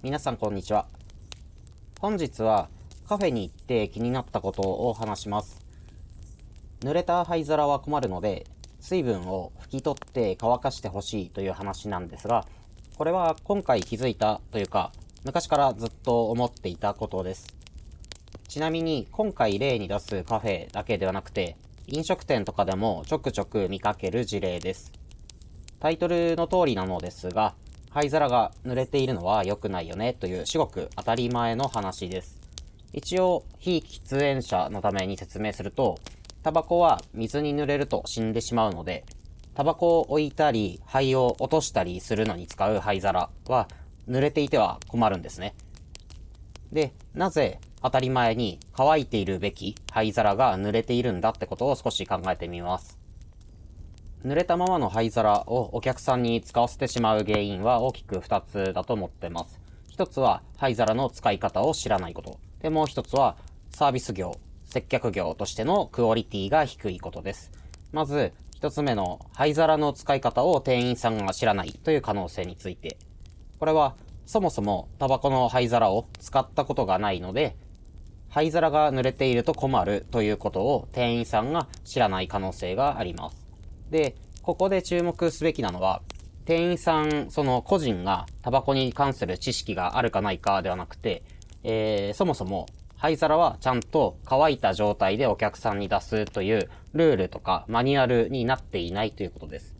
皆さんこんにちは。本日はカフェに行って気になったことを話します。濡れた灰皿は困るので、水分を拭き取って乾かしてほしいという話なんですが、これは今回気づいたというか、昔からずっと思っていたことです。ちなみに今回例に出すカフェだけではなくて、飲食店とかでもちょくちょく見かける事例です。タイトルの通りなのですが、灰皿が濡れているのは良くないよねという至極当たり前の話です。一応、非喫煙者のために説明すると、タバコは水に濡れると死んでしまうので、タバコを置いたり、灰を落としたりするのに使う灰皿は濡れていては困るんですね。で、なぜ当たり前に乾いているべき灰皿が濡れているんだってことを少し考えてみます。濡れたままの灰皿をお客さんに使わせてしまう原因は大きく2つだと思ってます。1つは灰皿の使い方を知らないこと。で、もう1つはサービス業、接客業としてのクオリティが低いことです。まず、1つ目の灰皿の使い方を店員さんが知らないという可能性について。これは、そもそもタバコの灰皿を使ったことがないので、灰皿が濡れていると困るということを店員さんが知らない可能性があります。で、ここで注目すべきなのは、店員さん、その個人がタバコに関する知識があるかないかではなくて、えー、そもそも灰皿はちゃんと乾いた状態でお客さんに出すというルールとかマニュアルになっていないということです。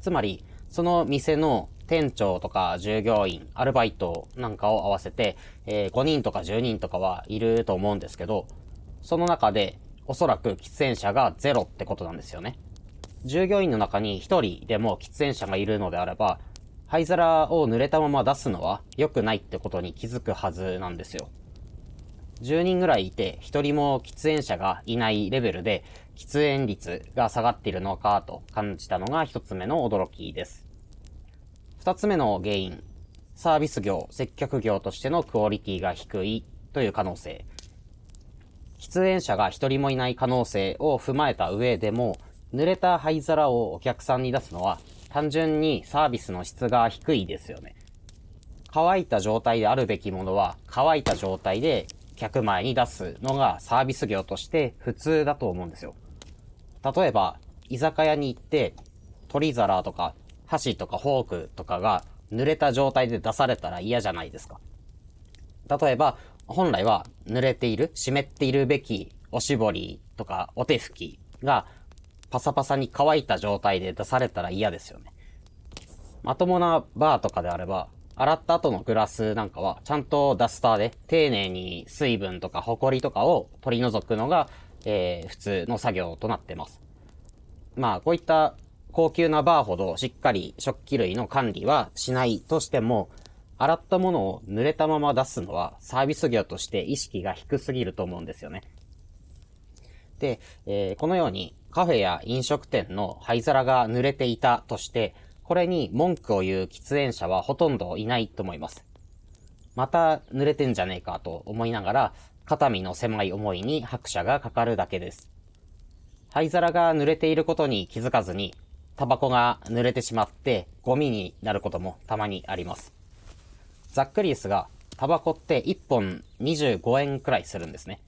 つまり、その店の店長とか従業員、アルバイトなんかを合わせて、えー、5人とか10人とかはいると思うんですけど、その中でおそらく喫煙者がゼロってことなんですよね。従業員の中に1人でも喫煙者がいるのであれば、灰皿を濡れたまま出すのは良くないってことに気づくはずなんですよ。10人ぐらいいて1人も喫煙者がいないレベルで喫煙率が下がっているのかと感じたのが1つ目の驚きです。2つ目の原因、サービス業、接客業としてのクオリティが低いという可能性。喫煙者が1人もいない可能性を踏まえた上でも、濡れた灰皿をお客さんに出すのは、単純にサービスの質が低いですよね。乾いた状態であるべきものは、乾いた状態で客前に出すのがサービス業として普通だと思うんですよ。例えば、居酒屋に行って、取り皿とか、箸とかフォークとかが濡れた状態で出されたら嫌じゃないですか。例えば、本来は濡れている、湿っているべきおしぼりとかお手拭きがパサパサに乾いた状態で出されたら嫌ですよね。まともなバーとかであれば、洗った後のグラスなんかは、ちゃんとダスターで丁寧に水分とかホコリとかを取り除くのが、えー、普通の作業となってます。まあ、こういった高級なバーほどしっかり食器類の管理はしないとしても、洗ったものを濡れたまま出すのはサービス業として意識が低すぎると思うんですよね。で、えー、このようにカフェや飲食店の灰皿が濡れていたとして、これに文句を言う喫煙者はほとんどいないと思います。また濡れてんじゃねえかと思いながら、肩身の狭い思いに拍車がかかるだけです。灰皿が濡れていることに気づかずに、タバコが濡れてしまってゴミになることもたまにあります。ざっくりですが、タバコって1本25円くらいするんですね。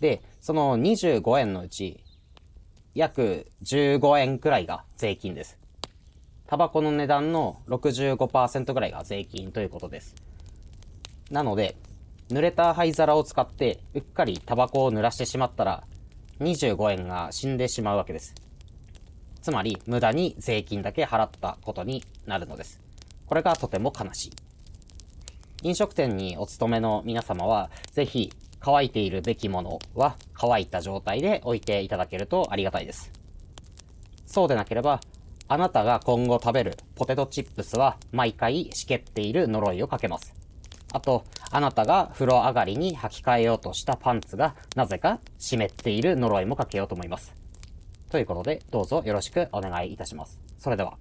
で、その25円のうち、約15円くらいが税金です。タバコの値段の65%ぐらいが税金ということです。なので、濡れた灰皿を使ってうっかりタバコを濡らしてしまったら、25円が死んでしまうわけです。つまり、無駄に税金だけ払ったことになるのです。これがとても悲しい。飲食店にお勤めの皆様は、ぜひ乾いているべきものは乾いた状態で置いていただけるとありがたいです。そうでなければ、あなたが今後食べるポテトチップスは毎回しけっている呪いをかけます。あと、あなたが風呂上がりに履き替えようとしたパンツがなぜか湿っている呪いもかけようと思います。ということで、どうぞよろしくお願いいたします。それでは。